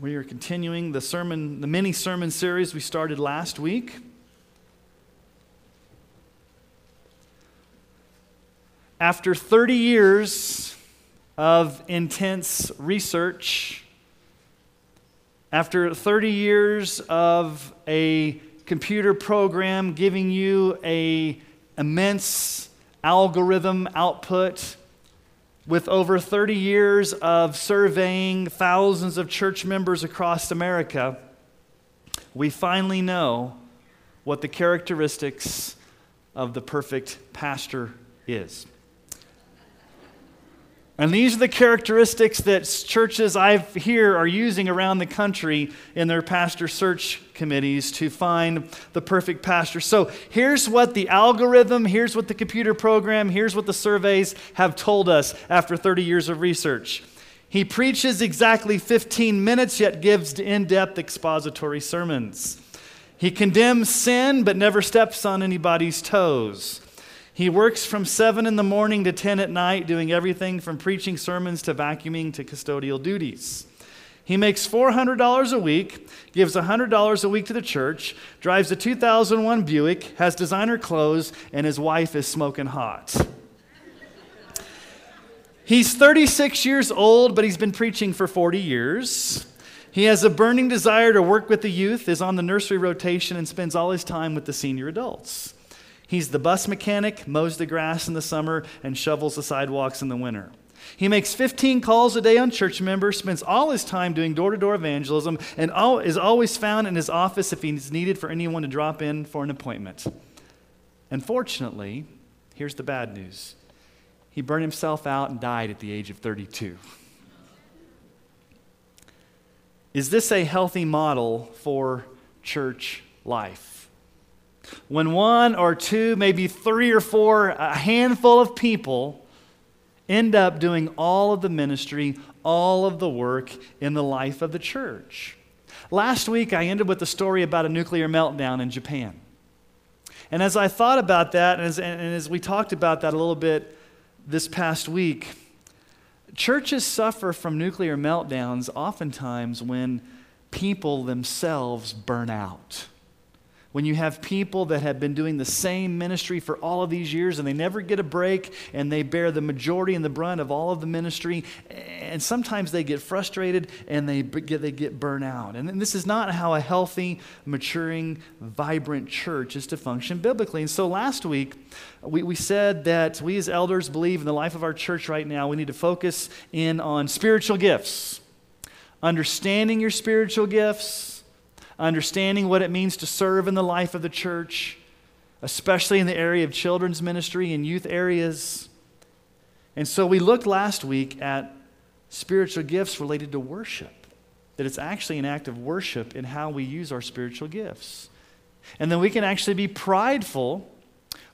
We are continuing the sermon, the mini sermon series we started last week. After 30 years of intense research, after 30 years of a computer program giving you a immense algorithm output with over 30 years of surveying thousands of church members across America, we finally know what the characteristics of the perfect pastor is. And these are the characteristics that churches I hear are using around the country in their pastor search committees to find the perfect pastor. So here's what the algorithm, here's what the computer program, here's what the surveys have told us after 30 years of research. He preaches exactly 15 minutes, yet gives in depth expository sermons. He condemns sin, but never steps on anybody's toes. He works from 7 in the morning to 10 at night, doing everything from preaching sermons to vacuuming to custodial duties. He makes $400 a week, gives $100 a week to the church, drives a 2001 Buick, has designer clothes, and his wife is smoking hot. He's 36 years old, but he's been preaching for 40 years. He has a burning desire to work with the youth, is on the nursery rotation, and spends all his time with the senior adults. He's the bus mechanic, mows the grass in the summer, and shovels the sidewalks in the winter. He makes 15 calls a day on church members, spends all his time doing door to door evangelism, and is always found in his office if he's needed for anyone to drop in for an appointment. Unfortunately, here's the bad news he burned himself out and died at the age of 32. Is this a healthy model for church life? When one or two, maybe three or four, a handful of people end up doing all of the ministry, all of the work in the life of the church. Last week, I ended with a story about a nuclear meltdown in Japan. And as I thought about that, and as, and as we talked about that a little bit this past week, churches suffer from nuclear meltdowns oftentimes when people themselves burn out when you have people that have been doing the same ministry for all of these years and they never get a break and they bear the majority and the brunt of all of the ministry and sometimes they get frustrated and they get, they get burnt out. And this is not how a healthy maturing vibrant church is to function biblically. And so last week we, we said that we as elders believe in the life of our church right now we need to focus in on spiritual gifts. Understanding your spiritual gifts understanding what it means to serve in the life of the church, especially in the area of children's ministry and youth areas. And so we looked last week at spiritual gifts related to worship, that it's actually an act of worship in how we use our spiritual gifts. And then we can actually be prideful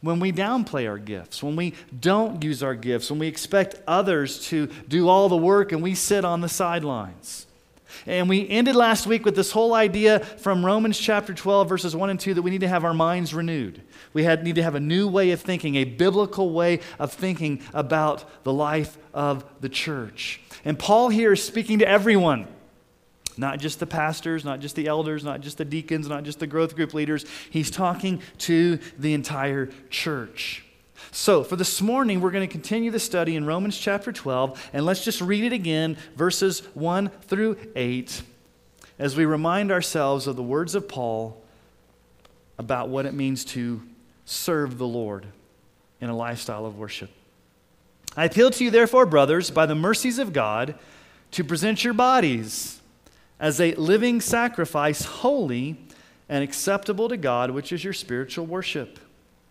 when we downplay our gifts, when we don't use our gifts, when we expect others to do all the work and we sit on the sidelines. And we ended last week with this whole idea from Romans chapter 12, verses 1 and 2, that we need to have our minds renewed. We had, need to have a new way of thinking, a biblical way of thinking about the life of the church. And Paul here is speaking to everyone. Not just the pastors, not just the elders, not just the deacons, not just the growth group leaders. He's talking to the entire church. So, for this morning, we're going to continue the study in Romans chapter 12, and let's just read it again, verses 1 through 8, as we remind ourselves of the words of Paul about what it means to serve the Lord in a lifestyle of worship. I appeal to you, therefore, brothers, by the mercies of God, to present your bodies as a living sacrifice, holy and acceptable to God, which is your spiritual worship.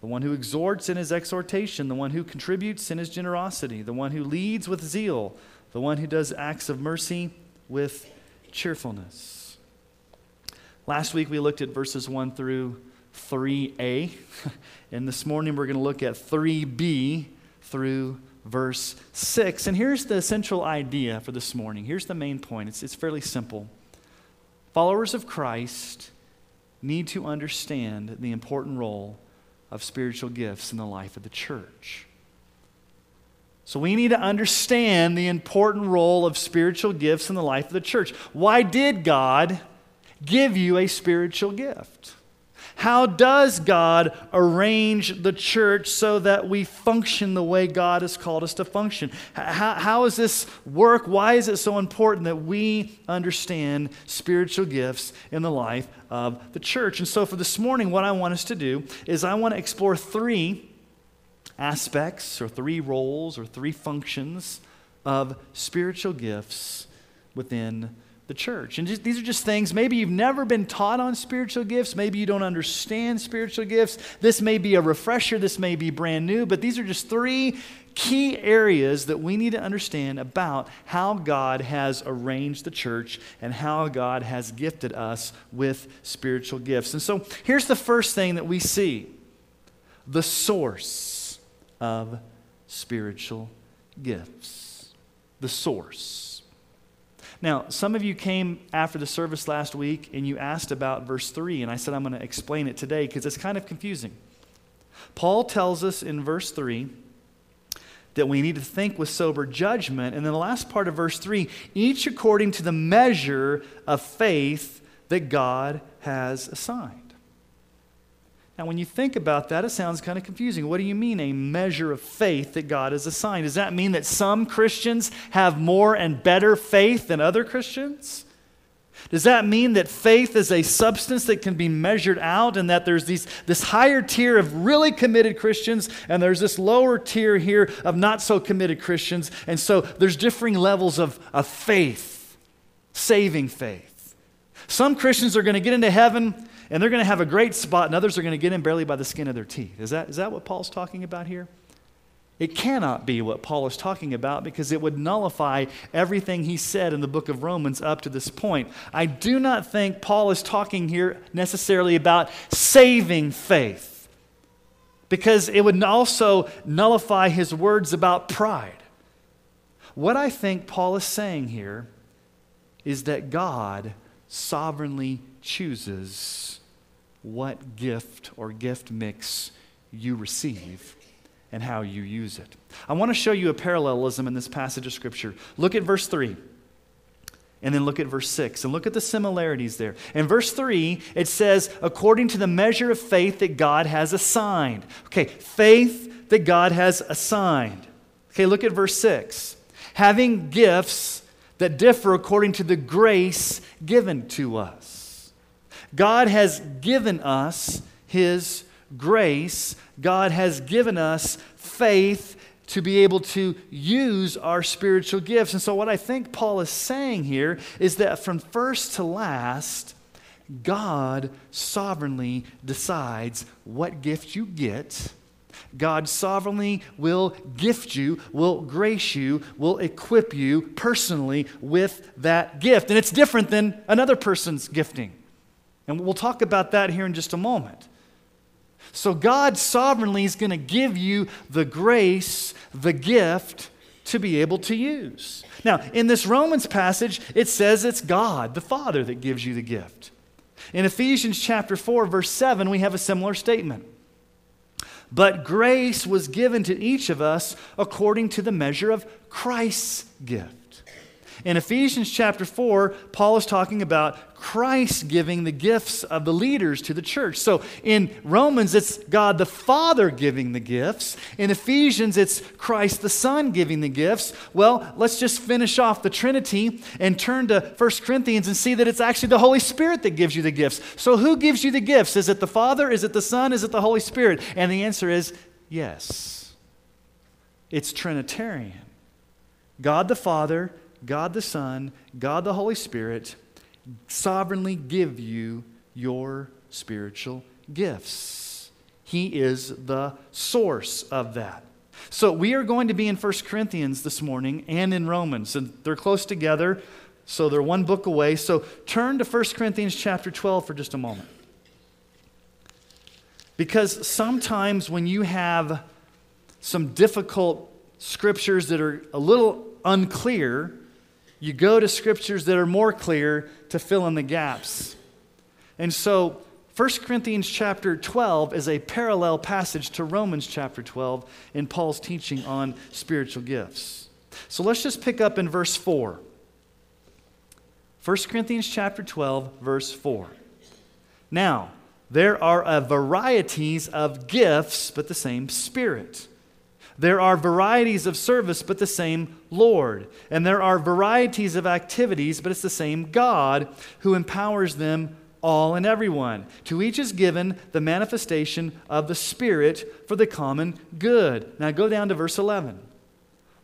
the one who exhorts in his exhortation, the one who contributes in his generosity, the one who leads with zeal, the one who does acts of mercy with cheerfulness. Last week we looked at verses 1 through 3a, and this morning we're going to look at 3b through verse 6. And here's the central idea for this morning. Here's the main point it's, it's fairly simple. Followers of Christ need to understand the important role of spiritual gifts in the life of the church. So we need to understand the important role of spiritual gifts in the life of the church. Why did God give you a spiritual gift? How does God arrange the church so that we function the way God has called us to function? How, how does this work? Why is it so important that we understand spiritual gifts in the life of the church? And so, for this morning, what I want us to do is I want to explore three aspects, or three roles, or three functions of spiritual gifts within the church. And just, these are just things, maybe you've never been taught on spiritual gifts. Maybe you don't understand spiritual gifts. This may be a refresher. This may be brand new. But these are just three key areas that we need to understand about how God has arranged the church and how God has gifted us with spiritual gifts. And so here's the first thing that we see the source of spiritual gifts. The source. Now, some of you came after the service last week and you asked about verse 3, and I said I'm going to explain it today because it's kind of confusing. Paul tells us in verse 3 that we need to think with sober judgment. And then the last part of verse 3 each according to the measure of faith that God has assigned. Now, when you think about that, it sounds kind of confusing. What do you mean, a measure of faith that God has assigned? Does that mean that some Christians have more and better faith than other Christians? Does that mean that faith is a substance that can be measured out and that there's these, this higher tier of really committed Christians and there's this lower tier here of not so committed Christians? And so there's differing levels of, of faith, saving faith. Some Christians are going to get into heaven and they're going to have a great spot, and others are going to get in barely by the skin of their teeth. Is that, is that what Paul's talking about here? It cannot be what Paul is talking about because it would nullify everything he said in the book of Romans up to this point. I do not think Paul is talking here necessarily about saving faith because it would also nullify his words about pride. What I think Paul is saying here is that God sovereignly chooses what gift or gift mix you receive and how you use it. I want to show you a parallelism in this passage of Scripture. Look at verse 3. And then look at verse 6 and look at the similarities there. In verse 3, it says, according to the measure of faith that God has assigned. Okay, faith that God has assigned. Okay, look at verse 6. Having gifts that differ according to the grace given to us. God has given us His grace, God has given us faith to be able to use our spiritual gifts. And so, what I think Paul is saying here is that from first to last, God sovereignly decides what gift you get. God sovereignly will gift you, will grace you, will equip you personally with that gift. And it's different than another person's gifting. And we'll talk about that here in just a moment. So, God sovereignly is going to give you the grace, the gift to be able to use. Now, in this Romans passage, it says it's God, the Father, that gives you the gift. In Ephesians chapter 4, verse 7, we have a similar statement. But grace was given to each of us according to the measure of Christ's gift. In Ephesians chapter 4, Paul is talking about Christ giving the gifts of the leaders to the church. So in Romans, it's God the Father giving the gifts. In Ephesians, it's Christ the Son giving the gifts. Well, let's just finish off the Trinity and turn to 1 Corinthians and see that it's actually the Holy Spirit that gives you the gifts. So who gives you the gifts? Is it the Father? Is it the Son? Is it the Holy Spirit? And the answer is yes. It's Trinitarian. God the Father God the Son, God the Holy Spirit sovereignly give you your spiritual gifts. He is the source of that. So we are going to be in 1 Corinthians this morning and in Romans, and they're close together, so they're one book away. So turn to 1 Corinthians chapter 12 for just a moment. Because sometimes when you have some difficult scriptures that are a little unclear, you go to scriptures that are more clear to fill in the gaps. And so 1 Corinthians chapter 12 is a parallel passage to Romans chapter 12 in Paul's teaching on spiritual gifts. So let's just pick up in verse 4. 1 Corinthians chapter 12 verse 4. Now, there are a varieties of gifts, but the same Spirit. There are varieties of service, but the same Lord. And there are varieties of activities, but it's the same God who empowers them all and everyone. To each is given the manifestation of the Spirit for the common good. Now go down to verse 11.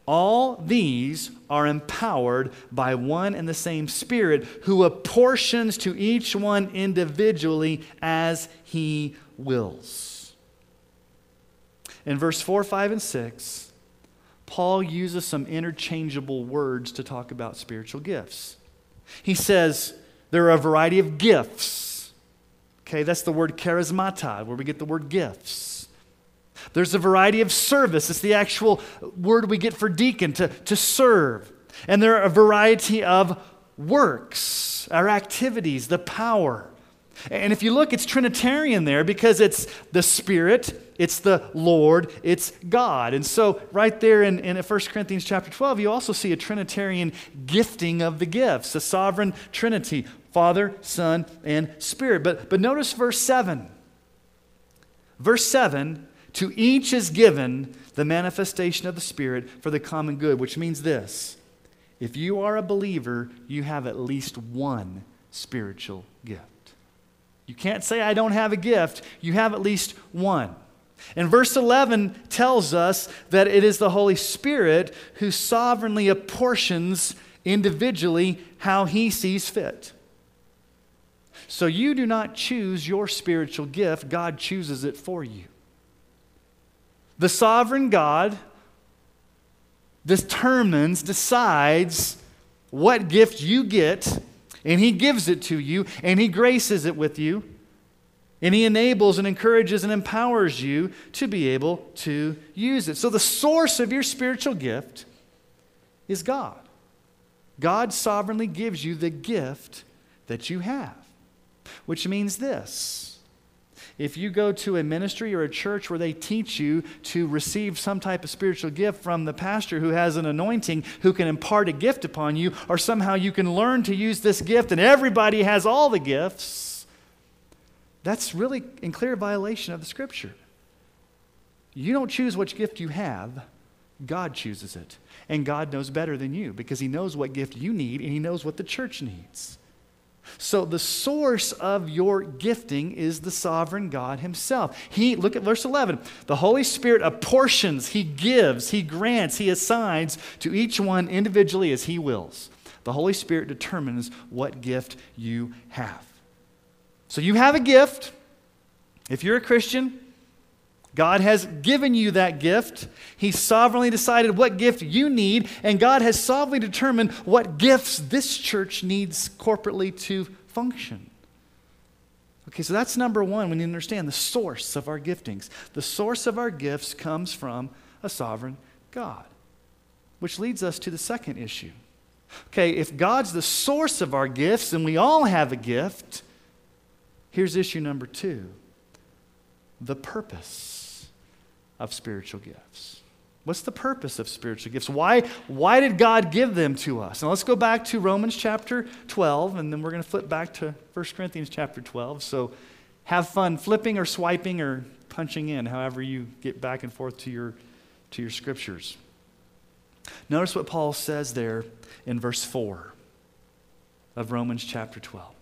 All these are empowered by one and the same Spirit who apportions to each one individually as he wills. In verse 4, 5, and 6, Paul uses some interchangeable words to talk about spiritual gifts. He says there are a variety of gifts. Okay, that's the word charismata, where we get the word gifts. There's a variety of service. It's the actual word we get for deacon, to, to serve. And there are a variety of works, our activities, the power. And if you look, it's Trinitarian there because it's the Spirit, it's the Lord, it's God. And so, right there in, in 1 Corinthians chapter 12, you also see a Trinitarian gifting of the gifts, a sovereign Trinity Father, Son, and Spirit. But, but notice verse 7. Verse 7 to each is given the manifestation of the Spirit for the common good, which means this if you are a believer, you have at least one spiritual gift. You can't say, I don't have a gift. You have at least one. And verse 11 tells us that it is the Holy Spirit who sovereignly apportions individually how he sees fit. So you do not choose your spiritual gift, God chooses it for you. The sovereign God determines, decides what gift you get and He gives it to you, and He graces it with you, and He enables and encourages and empowers you to be able to use it. So, the source of your spiritual gift is God. God sovereignly gives you the gift that you have, which means this if you go to a ministry or a church where they teach you to receive some type of spiritual gift from the pastor who has an anointing, who can impart a gift upon you, or somehow you can learn to use this gift and everybody has all the gifts, that's really in clear violation of the scripture. You don't choose which gift you have, God chooses it. And God knows better than you because He knows what gift you need and He knows what the church needs. So the source of your gifting is the sovereign God himself. He look at verse 11. The Holy Spirit apportions, he gives, he grants, he assigns to each one individually as he wills. The Holy Spirit determines what gift you have. So you have a gift. If you're a Christian, God has given you that gift. He sovereignly decided what gift you need, and God has sovereignly determined what gifts this church needs corporately to function. Okay, so that's number one. We need to understand the source of our giftings. The source of our gifts comes from a sovereign God, which leads us to the second issue. Okay, if God's the source of our gifts and we all have a gift, here's issue number two the purpose of spiritual gifts? What's the purpose of spiritual gifts? Why, why did God give them to us? Now let's go back to Romans chapter 12, and then we're going to flip back to 1 Corinthians chapter 12. So have fun flipping or swiping or punching in, however you get back and forth to your, to your scriptures. Notice what Paul says there in verse 4 of Romans chapter 12.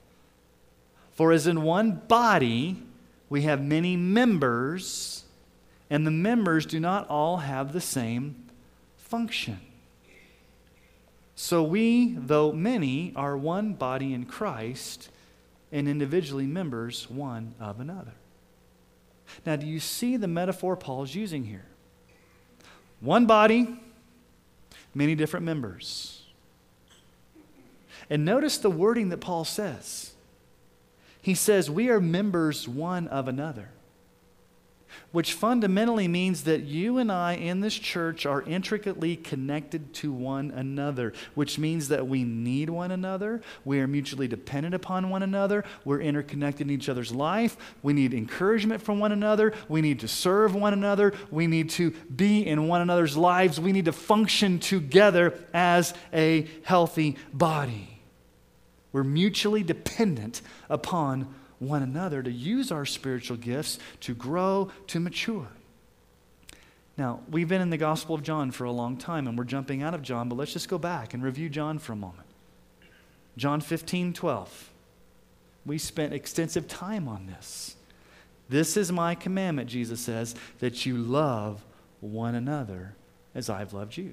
For as in one body we have many members, and the members do not all have the same function. So we, though many, are one body in Christ and individually members one of another. Now, do you see the metaphor Paul's using here? One body, many different members. And notice the wording that Paul says. He says, We are members one of another which fundamentally means that you and I in this church are intricately connected to one another, which means that we need one another. We are mutually dependent upon one another. We're interconnected in each other's life. We need encouragement from one another. We need to serve one another. We need to be in one another's lives. We need to function together as a healthy body. We're mutually dependent upon one another to use our spiritual gifts to grow, to mature. Now, we've been in the Gospel of John for a long time and we're jumping out of John, but let's just go back and review John for a moment. John 15, 12. We spent extensive time on this. This is my commandment, Jesus says, that you love one another as I've loved you.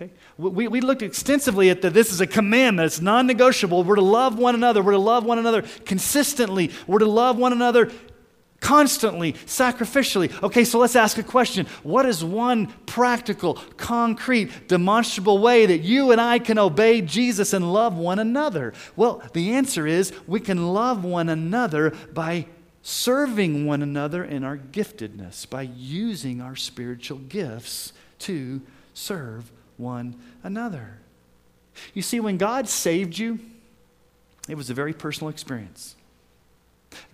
Okay? We, we looked extensively at that. This is a commandment. It's non negotiable. We're to love one another. We're to love one another consistently. We're to love one another constantly, sacrificially. Okay, so let's ask a question. What is one practical, concrete, demonstrable way that you and I can obey Jesus and love one another? Well, the answer is we can love one another by serving one another in our giftedness, by using our spiritual gifts to serve one another. You see, when God saved you, it was a very personal experience.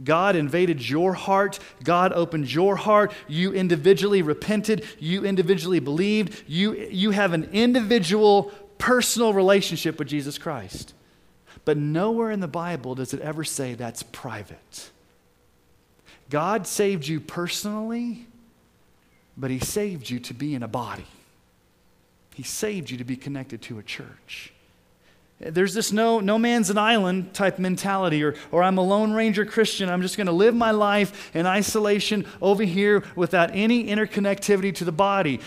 God invaded your heart. God opened your heart. You individually repented. You individually believed. You, you have an individual, personal relationship with Jesus Christ. But nowhere in the Bible does it ever say that's private. God saved you personally, but He saved you to be in a body. He saved you to be connected to a church. There's this no, no man's an island type mentality, or, or I'm a Lone Ranger Christian. I'm just going to live my life in isolation over here without any interconnectivity to the body.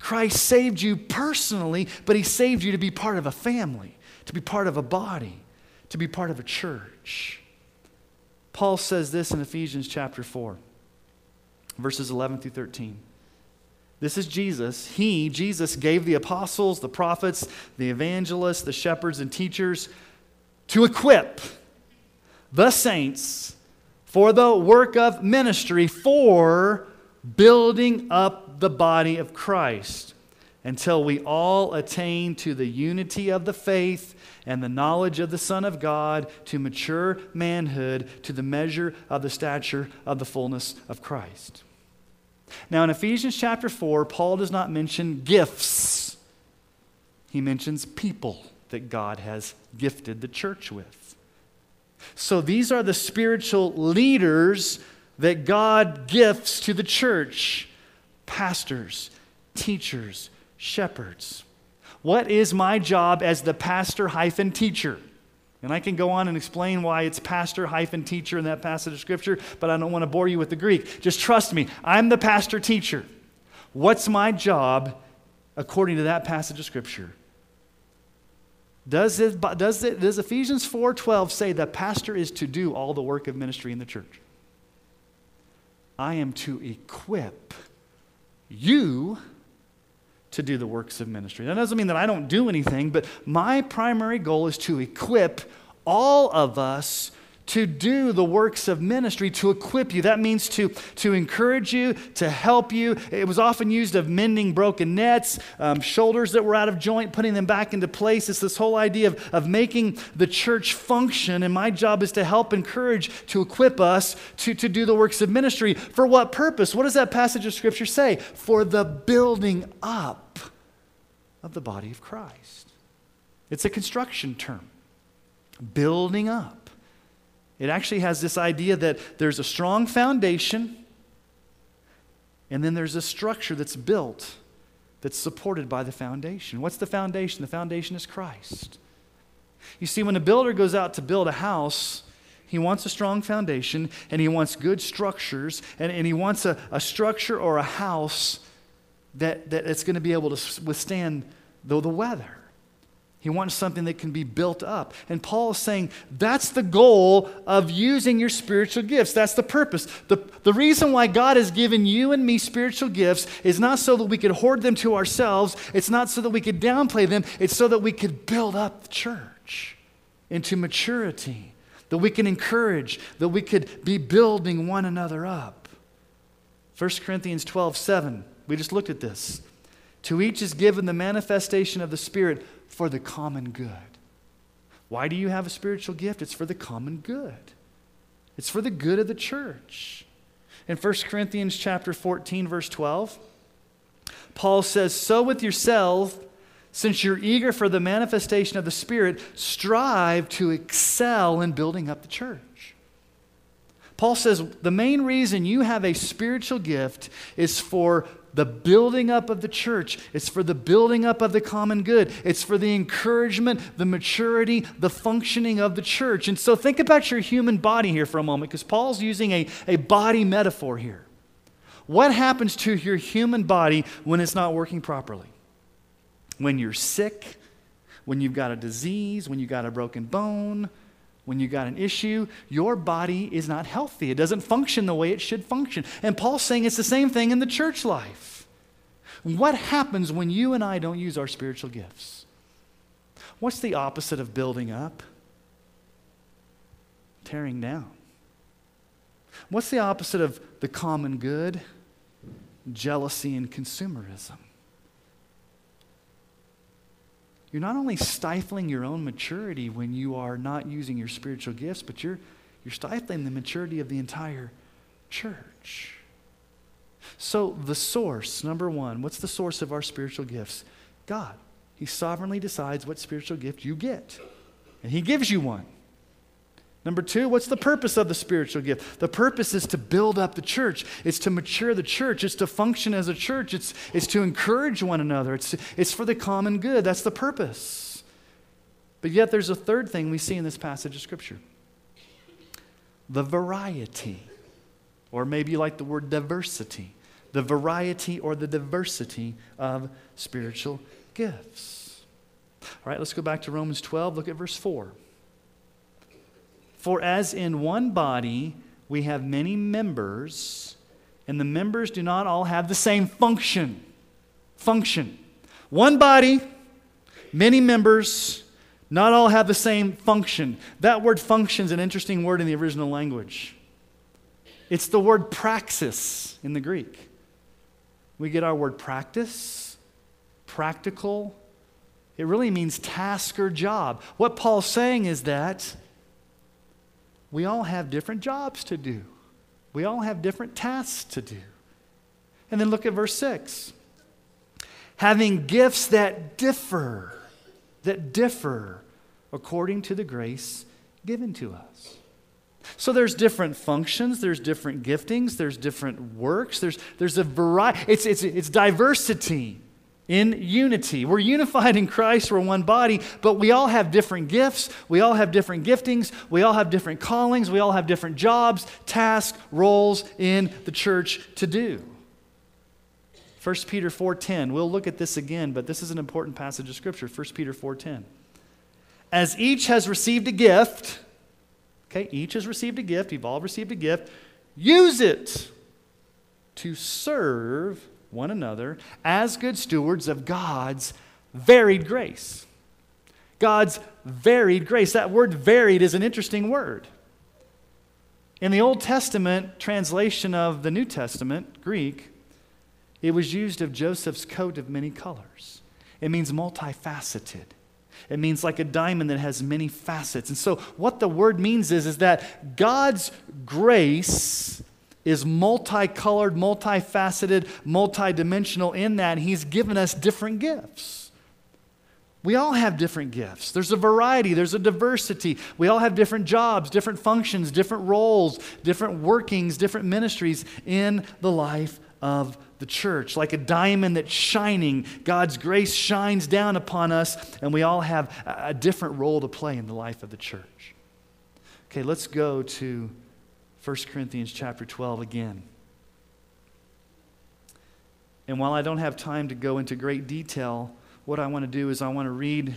Christ saved you personally, but He saved you to be part of a family, to be part of a body, to be part of a church. Paul says this in Ephesians chapter 4, verses 11 through 13. This is Jesus. He, Jesus, gave the apostles, the prophets, the evangelists, the shepherds, and teachers to equip the saints for the work of ministry, for building up the body of Christ until we all attain to the unity of the faith and the knowledge of the Son of God, to mature manhood, to the measure of the stature of the fullness of Christ. Now, in Ephesians chapter 4, Paul does not mention gifts, he mentions people that God has gifted the church with. So these are the spiritual leaders that God gifts to the church pastors, teachers, shepherds. What is my job as the pastor hyphen teacher? And I can go on and explain why it's pastor hyphen teacher in that passage of scripture, but I don't want to bore you with the Greek. Just trust me, I'm the pastor teacher. What's my job according to that passage of scripture? Does, it, does, it, does Ephesians 4:12 say the pastor is to do all the work of ministry in the church? I am to equip you to do the works of ministry. That doesn't mean that I don't do anything, but my primary goal is to equip all of us to do the works of ministry, to equip you. That means to, to encourage you, to help you. It was often used of mending broken nets, um, shoulders that were out of joint, putting them back into place. It's this whole idea of, of making the church function. And my job is to help encourage, to equip us to, to do the works of ministry. For what purpose? What does that passage of Scripture say? For the building up of the body of Christ. It's a construction term. Building up. It actually has this idea that there's a strong foundation, and then there's a structure that's built that's supported by the foundation. What's the foundation? The foundation is Christ. You see, when a builder goes out to build a house, he wants a strong foundation and he wants good structures and, and he wants a, a structure or a house that, that it's going to be able to withstand the, the weather. He wants something that can be built up. And Paul is saying that's the goal of using your spiritual gifts. That's the purpose. The, the reason why God has given you and me spiritual gifts is not so that we could hoard them to ourselves, it's not so that we could downplay them, it's so that we could build up the church into maturity, that we can encourage, that we could be building one another up. 1 Corinthians 12 7, we just looked at this. To each is given the manifestation of the Spirit for the common good. Why do you have a spiritual gift? It's for the common good. It's for the good of the church. In 1 Corinthians chapter 14 verse 12, Paul says, "So with yourself, since you're eager for the manifestation of the Spirit, strive to excel in building up the church." Paul says the main reason you have a spiritual gift is for the building up of the church. It's for the building up of the common good. It's for the encouragement, the maturity, the functioning of the church. And so think about your human body here for a moment, because Paul's using a, a body metaphor here. What happens to your human body when it's not working properly? When you're sick, when you've got a disease, when you've got a broken bone, when you got an issue, your body is not healthy. It doesn't function the way it should function. And Paul's saying it's the same thing in the church life. What happens when you and I don't use our spiritual gifts? What's the opposite of building up? Tearing down. What's the opposite of the common good? Jealousy and consumerism. You're not only stifling your own maturity when you are not using your spiritual gifts, but you're, you're stifling the maturity of the entire church. So, the source, number one, what's the source of our spiritual gifts? God. He sovereignly decides what spiritual gift you get, and He gives you one. Number two, what's the purpose of the spiritual gift? The purpose is to build up the church. It's to mature the church. It's to function as a church. It's, it's to encourage one another. It's, it's for the common good. That's the purpose. But yet, there's a third thing we see in this passage of Scripture the variety, or maybe you like the word diversity. The variety or the diversity of spiritual gifts. All right, let's go back to Romans 12. Look at verse 4. For as in one body we have many members, and the members do not all have the same function. Function. One body, many members, not all have the same function. That word function is an interesting word in the original language. It's the word praxis in the Greek. We get our word practice, practical. It really means task or job. What Paul's saying is that we all have different jobs to do, we all have different tasks to do. And then look at verse 6 having gifts that differ, that differ according to the grace given to us. So there's different functions, there's different giftings, there's different works, there's, there's a variety, it's, it's, it's diversity in unity. We're unified in Christ, we're one body, but we all have different gifts, we all have different giftings, we all have different callings, we all have different jobs, tasks, roles in the church to do. 1 Peter 4:10. We'll look at this again, but this is an important passage of scripture. 1 Peter 4:10. As each has received a gift, okay, each has received a gift, you've all received a gift, use it to serve one another as good stewards of God's varied grace. God's varied grace. That word varied is an interesting word. In the Old Testament translation of the New Testament, Greek, it was used of Joseph's coat of many colors. It means multifaceted. It means like a diamond that has many facets. And so, what the word means is, is that God's grace is multicolored, multifaceted, multidimensional in that He's given us different gifts. We all have different gifts. There's a variety, there's a diversity. We all have different jobs, different functions, different roles, different workings, different ministries in the life of the church. Like a diamond that's shining, God's grace shines down upon us, and we all have a different role to play in the life of the church. Okay, let's go to 1 Corinthians chapter 12 again. And while I don't have time to go into great detail, what I want to do is I want to read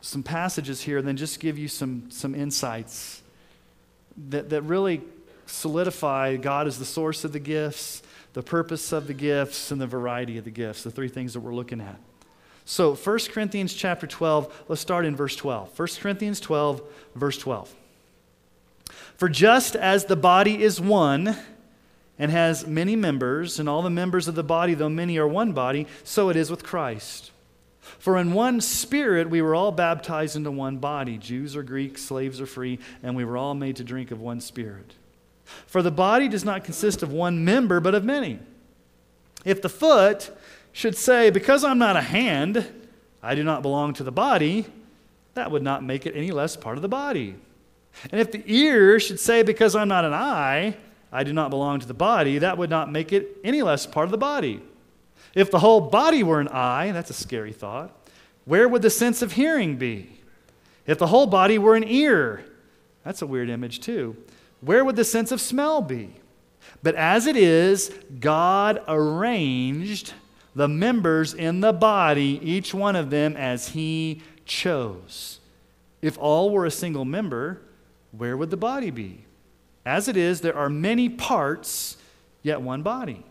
some passages here and then just give you some, some insights that, that really solidify God as the source of the gifts, the purpose of the gifts, and the variety of the gifts, the three things that we're looking at. So 1 Corinthians chapter 12, let's start in verse 12. 1 Corinthians 12, verse 12. For just as the body is one and has many members, and all the members of the body, though many, are one body, so it is with Christ. For in one spirit we were all baptized into one body Jews or Greeks, slaves or free, and we were all made to drink of one spirit. For the body does not consist of one member, but of many. If the foot should say, Because I'm not a hand, I do not belong to the body, that would not make it any less part of the body. And if the ear should say, Because I'm not an eye, I do not belong to the body, that would not make it any less part of the body. If the whole body were an eye, that's a scary thought, where would the sense of hearing be? If the whole body were an ear, that's a weird image too, where would the sense of smell be? But as it is, God arranged the members in the body, each one of them as He chose. If all were a single member, where would the body be? As it is, there are many parts, yet one body.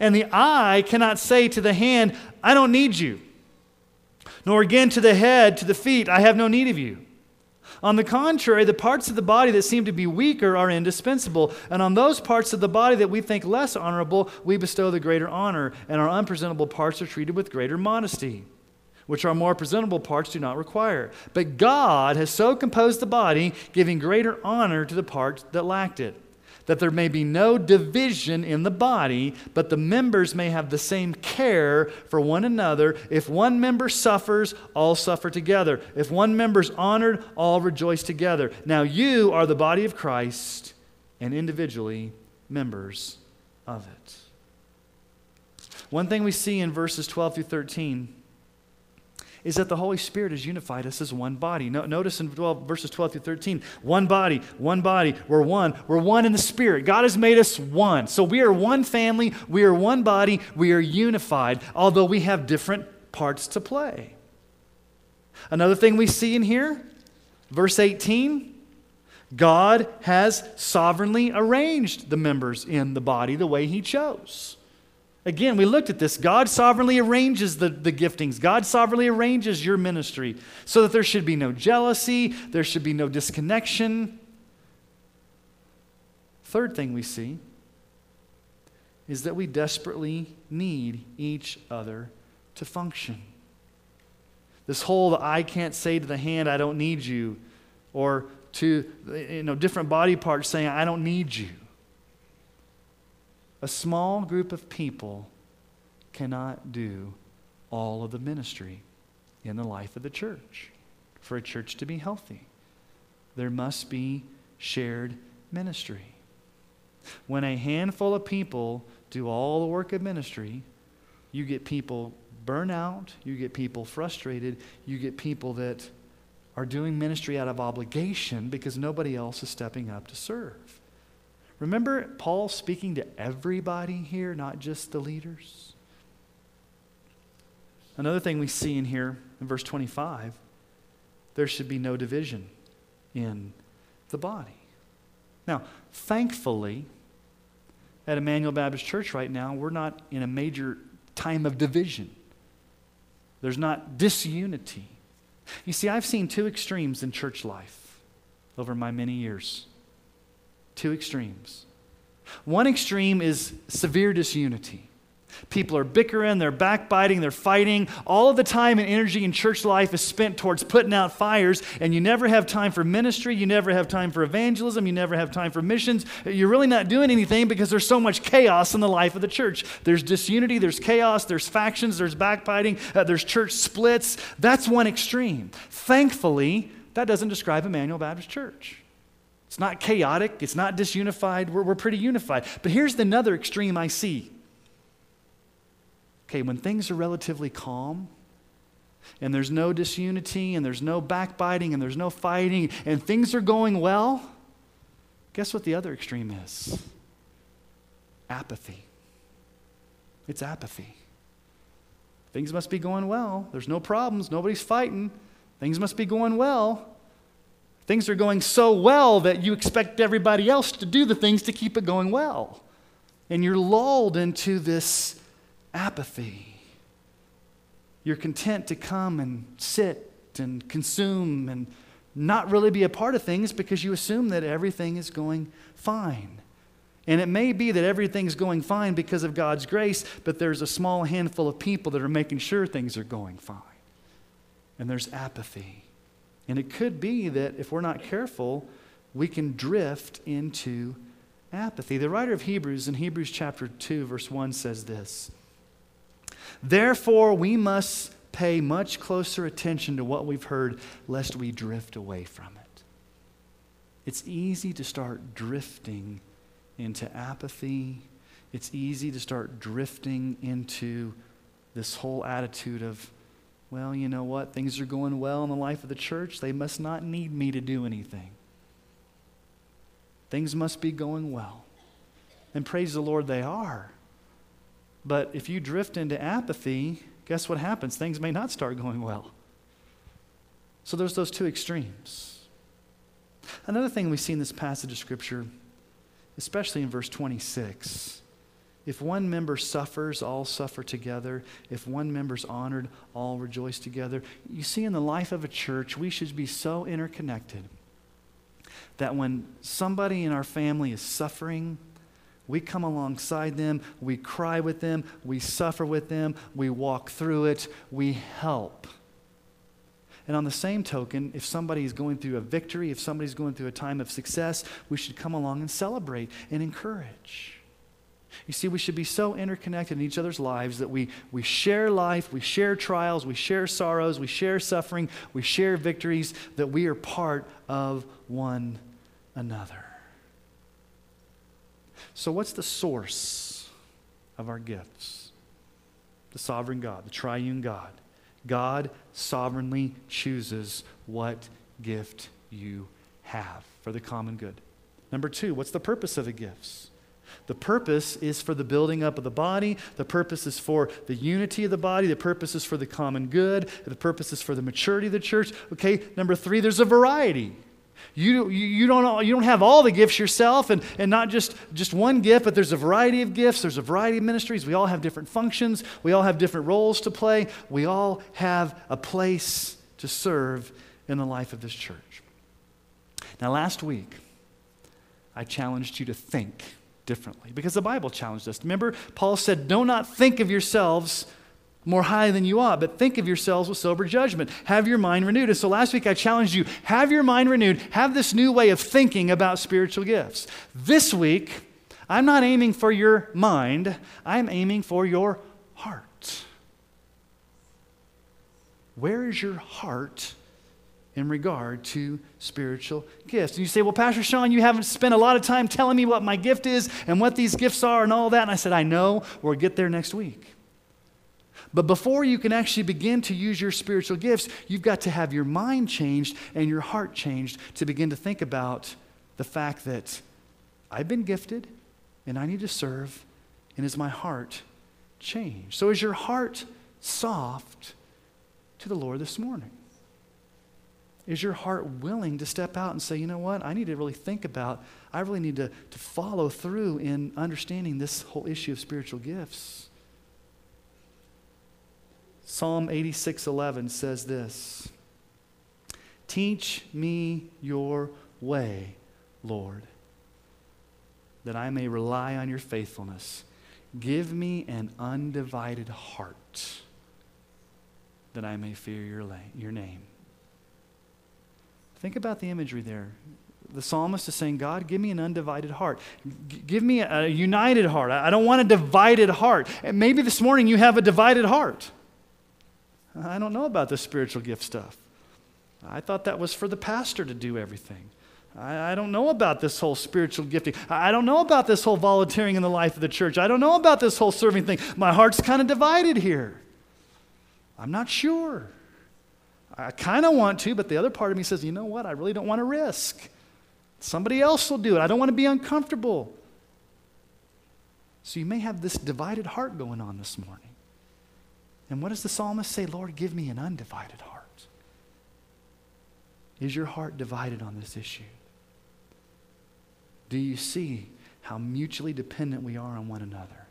And the eye cannot say to the hand, I don't need you. Nor again to the head, to the feet, I have no need of you. On the contrary, the parts of the body that seem to be weaker are indispensable. And on those parts of the body that we think less honorable, we bestow the greater honor. And our unpresentable parts are treated with greater modesty which our more presentable parts do not require. But God has so composed the body, giving greater honor to the parts that lacked it, that there may be no division in the body, but the members may have the same care for one another. If one member suffers, all suffer together. If one member is honored, all rejoice together. Now you are the body of Christ, and individually members of it. One thing we see in verses 12 through 13 is that the Holy Spirit has unified us as one body. No, notice in 12, verses 12 through 13 one body, one body, we're one. We're one in the Spirit. God has made us one. So we are one family, we are one body, we are unified, although we have different parts to play. Another thing we see in here, verse 18. God has sovereignly arranged the members in the body the way He chose. Again, we looked at this. God sovereignly arranges the, the giftings, God sovereignly arranges your ministry so that there should be no jealousy, there should be no disconnection. Third thing we see is that we desperately need each other to function. This whole I can't say to the hand, I don't need you, or to you know, different body parts saying, I don't need you. A small group of people cannot do all of the ministry in the life of the church. For a church to be healthy, there must be shared ministry. When a handful of people do all the work of ministry, you get people burnout, you get people frustrated, you get people that are doing ministry out of obligation because nobody else is stepping up to serve. Remember Paul speaking to everybody here, not just the leaders? Another thing we see in here in verse 25 there should be no division in the body. Now, thankfully, at Emmanuel Baptist Church right now, we're not in a major time of division. There's not disunity. You see, I've seen two extremes in church life over my many years. Two extremes. One extreme is severe disunity. People are bickering, they're backbiting, they're fighting. All of the time and energy in church life is spent towards putting out fires, and you never have time for ministry, you never have time for evangelism, you never have time for missions. You're really not doing anything because there's so much chaos in the life of the church. There's disunity, there's chaos, there's factions, there's backbiting, uh, there's church splits. That's one extreme. Thankfully, that doesn't describe Emmanuel Baptist Church. It's not chaotic, it's not disunified, we're, we're pretty unified. But here's another extreme I see Okay, when things are relatively calm, and there's no disunity, and there's no backbiting, and there's no fighting, and things are going well, guess what the other extreme is? Apathy. It's apathy. Things must be going well. There's no problems. Nobody's fighting. Things must be going well. Things are going so well that you expect everybody else to do the things to keep it going well. And you're lulled into this apathy. You're content to come and sit and consume and not really be a part of things because you assume that everything is going fine. And it may be that everything's going fine because of God's grace, but there's a small handful of people that are making sure things are going fine. And there's apathy. And it could be that if we're not careful, we can drift into apathy. The writer of Hebrews in Hebrews chapter 2, verse 1 says this. Therefore, we must pay much closer attention to what we've heard, lest we drift away from it. It's easy to start drifting into apathy. It's easy to start drifting into this whole attitude of, well, you know what? Things are going well in the life of the church. They must not need me to do anything. Things must be going well. And praise the Lord, they are. But if you drift into apathy, guess what happens? Things may not start going well. So there's those two extremes. Another thing we see in this passage of Scripture, especially in verse 26, if one member suffers, all suffer together. If one member's honored, all rejoice together. You see, in the life of a church, we should be so interconnected that when somebody in our family is suffering, we come alongside them, we cry with them, we suffer with them, we walk through it, we help. And on the same token, if somebody is going through a victory, if somebody's going through a time of success, we should come along and celebrate and encourage. You see, we should be so interconnected in each other's lives that we, we share life, we share trials, we share sorrows, we share suffering, we share victories, that we are part of one another. So, what's the source of our gifts? The sovereign God, the triune God. God sovereignly chooses what gift you have for the common good. Number two, what's the purpose of the gifts? The purpose is for the building up of the body. The purpose is for the unity of the body. The purpose is for the common good. The purpose is for the maturity of the church. Okay, number three, there's a variety. You, you, you, don't, you don't have all the gifts yourself and, and not just, just one gift, but there's a variety of gifts. There's a variety of ministries. We all have different functions. We all have different roles to play. We all have a place to serve in the life of this church. Now, last week, I challenged you to think differently because the Bible challenged us. Remember, Paul said, Do not think of yourselves more high than you ought, but think of yourselves with sober judgment. Have your mind renewed. And so last week I challenged you have your mind renewed, have this new way of thinking about spiritual gifts. This week, I'm not aiming for your mind, I'm aiming for your heart. Where is your heart in regard to spiritual gifts? And you say, Well, Pastor Sean, you haven't spent a lot of time telling me what my gift is and what these gifts are and all that. And I said, I know. We'll get there next week. But before you can actually begin to use your spiritual gifts, you've got to have your mind changed and your heart changed to begin to think about the fact that I've been gifted and I need to serve, and is my heart changed? So is your heart soft to the Lord this morning? Is your heart willing to step out and say, you know what? I need to really think about, I really need to, to follow through in understanding this whole issue of spiritual gifts? Psalm 86:11 says this. Teach me your way, Lord. that I may rely on your faithfulness. Give me an undivided heart that I may fear your, la- your name. Think about the imagery there. The psalmist is saying, God, give me an undivided heart. G- give me a, united heart. I, don't want a divided heart. And maybe this morning you have a divided heart. I don't know about the spiritual gift stuff. I thought that was for the pastor to do everything. I, I don't know about this whole spiritual gifting. I don't know about this whole volunteering in the life of the church. I don't know about this whole serving thing. My heart's kind of divided here. I'm not sure. I kind of want to, but the other part of me says, you know what? I really don't want to risk. Somebody else will do it. I don't want to be uncomfortable. So you may have this divided heart going on this morning. And what does the psalmist say? Lord, give me an undivided heart. Is your heart divided on this issue? Do you see how mutually dependent we are on one another?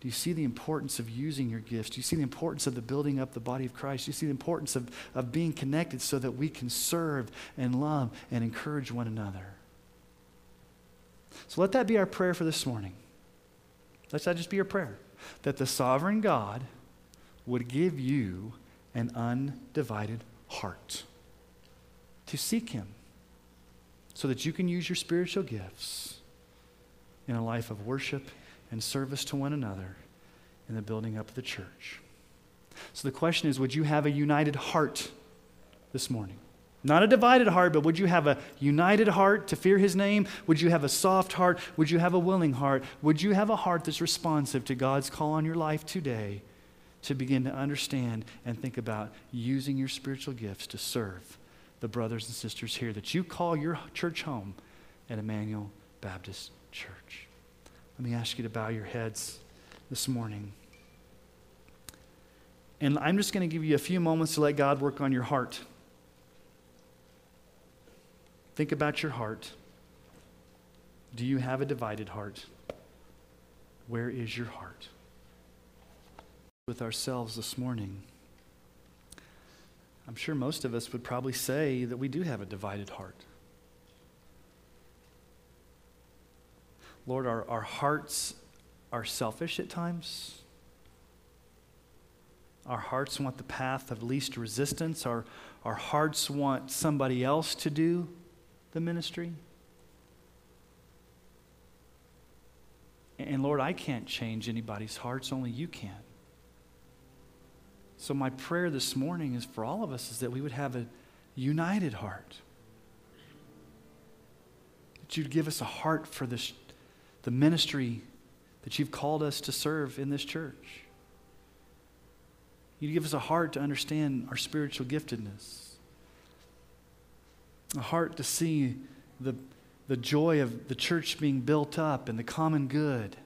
Do you see the importance of using your gifts? Do you see the importance of the building up the body of Christ? Do you see the importance of, of being connected so that we can serve and love and encourage one another? So let that be our prayer for this morning. Let that just be your prayer. That the sovereign God would give you an undivided heart to seek Him so that you can use your spiritual gifts in a life of worship and service to one another in the building up of the church. So the question is would you have a united heart this morning? Not a divided heart, but would you have a united heart to fear his name? Would you have a soft heart? Would you have a willing heart? Would you have a heart that's responsive to God's call on your life today to begin to understand and think about using your spiritual gifts to serve the brothers and sisters here that you call your church home at Emmanuel Baptist? Let me ask you to bow your heads this morning. And I'm just going to give you a few moments to let God work on your heart. Think about your heart. Do you have a divided heart? Where is your heart? With ourselves this morning, I'm sure most of us would probably say that we do have a divided heart. Lord, our, our hearts are selfish at times. Our hearts want the path of least resistance. Our, our hearts want somebody else to do the ministry. And Lord, I can't change anybody's hearts, only you can. So my prayer this morning is for all of us is that we would have a united heart. That you'd give us a heart for this the ministry that you've called us to serve in this church. You give us a heart to understand our spiritual giftedness, a heart to see the, the joy of the church being built up and the common good.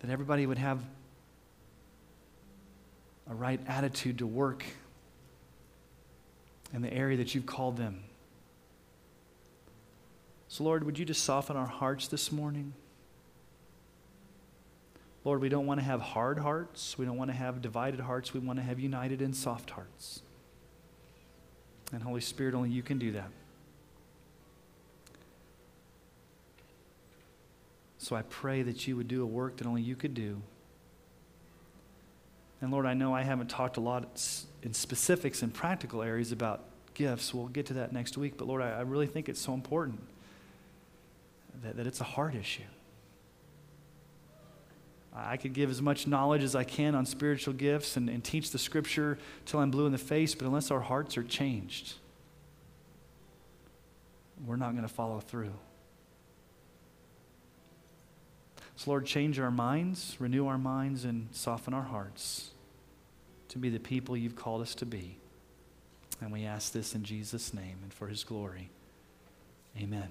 That everybody would have a right attitude to work in the area that you've called them. So, Lord, would you just soften our hearts this morning? Lord, we don't want to have hard hearts. We don't want to have divided hearts. We want to have united and soft hearts. And, Holy Spirit, only you can do that. So I pray that you would do a work that only you could do. And Lord, I know I haven't talked a lot in specifics and practical areas about gifts. We'll get to that next week. But Lord, I, really think it's so important that, that it's a heart issue. I could give as much knowledge as I can on spiritual gifts and, and teach the scripture till I'm blue in the face, but unless our hearts are changed, we're not going to follow through. So, Lord, change our minds, renew our minds, and soften our hearts to be the people you've called us to be. And we ask this in Jesus' name and for his glory. Amen.